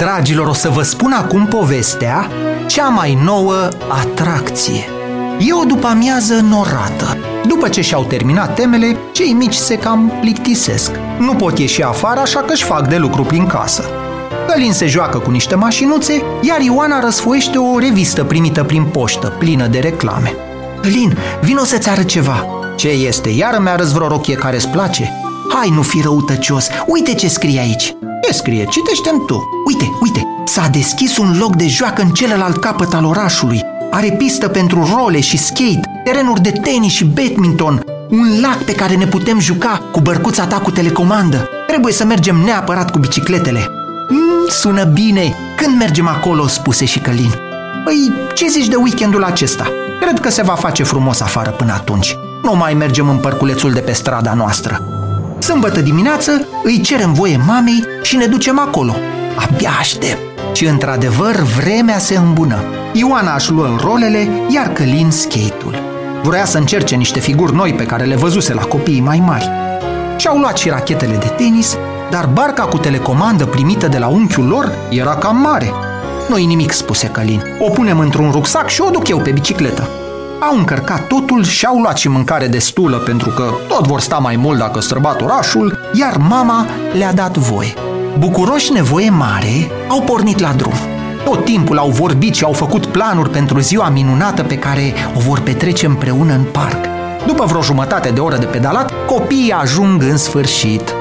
Dragilor, o să vă spun acum povestea cea mai nouă atracție. E o după amiază norată. După ce și-au terminat temele, cei mici se cam plictisesc. Nu pot ieși afară, așa că își fac de lucru prin casă. Călin se joacă cu niște mașinuțe, iar Ioana răsfoiește o revistă primită prin poștă, plină de reclame. Călin, vino să-ți arăt ceva. Ce este? Iar mi-arăți vreo rochie care îți place? Hai, nu fi răutăcios, uite ce scrie aici. Ce scrie? Citește-mi tu. Uite, uite, s-a deschis un loc de joacă în celălalt capăt al orașului. Are pistă pentru role și skate, terenuri de tenis și badminton, un lac pe care ne putem juca cu bărcuța ta cu telecomandă. Trebuie să mergem neapărat cu bicicletele. Mm, sună bine! Când mergem acolo, spuse și Călin. Păi, ce zici de weekendul acesta? Cred că se va face frumos afară până atunci. Nu mai mergem în părculețul de pe strada noastră. Sâmbătă dimineață îi cerem voie mamei și ne ducem acolo. Abia aștept! Și într-adevăr vremea se îmbună. Ioana își luă rolele, iar Călin skate-ul. Vrea să încerce niște figuri noi pe care le văzuse la copiii mai mari. Și-au luat și rachetele de tenis, dar barca cu telecomandă primită de la unchiul lor era cam mare. Nu-i nimic, spuse Călin. O punem într-un rucsac și o duc eu pe bicicletă. Au încărcat totul și au luat și mâncare destulă pentru că tot vor sta mai mult dacă străbat orașul, iar mama le-a dat voie. Bucuroși nevoie mare, au pornit la drum. Tot timpul au vorbit și au făcut planuri pentru ziua minunată pe care o vor petrece împreună în parc. După vreo jumătate de oră de pedalat, copiii ajung în sfârșit.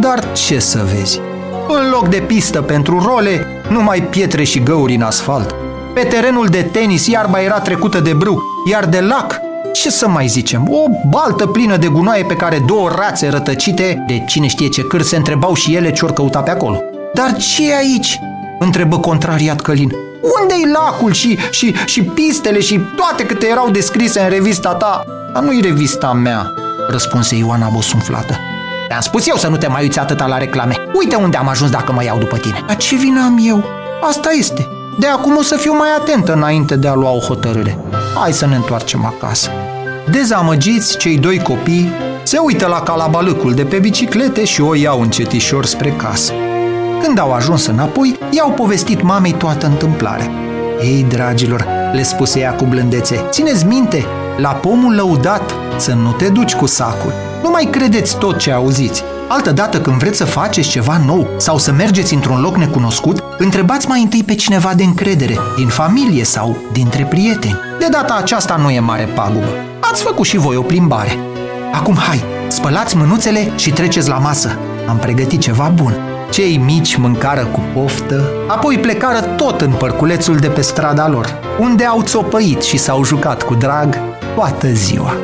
Dar ce să vezi? În loc de pistă pentru role, numai pietre și găuri în asfalt. Pe terenul de tenis iarba era trecută de brâu, iar de lac, ce să mai zicem, o baltă plină de gunoaie pe care două rațe rătăcite, de cine știe ce câr, se întrebau și ele ce ori căuta pe acolo. Dar ce e aici? întrebă contrariat Călin. Unde-i lacul și, și, și pistele și toate câte erau descrise în revista ta? Dar nu-i revista mea, răspunse Ioana bosunflată. Te-am spus eu să nu te mai uiți atâta la reclame. Uite unde am ajuns dacă mă iau după tine. Dar ce vină am eu? Asta este. De acum o să fiu mai atentă înainte de a lua o hotărâre. Hai să ne întoarcem acasă. Dezamăgiți, cei doi copii se uită la calabalâcul de pe biciclete și o iau încetișor spre casă. Când au ajuns înapoi, i-au povestit mamei toată întâmplarea. Ei, dragilor, le spuse ea cu blândețe, țineți minte, la pomul lăudat să nu te duci cu sacul. Nu mai credeți tot ce auziți. Altă dată când vreți să faceți ceva nou sau să mergeți într-un loc necunoscut, întrebați mai întâi pe cineva de încredere, din familie sau dintre prieteni. De data aceasta nu e mare pagubă. Ați făcut și voi o plimbare. Acum hai, spălați mânuțele și treceți la masă. Am pregătit ceva bun. Cei mici mâncară cu poftă, apoi plecară tot în părculețul de pe strada lor, unde au țopăit și s-au jucat cu drag toată ziua.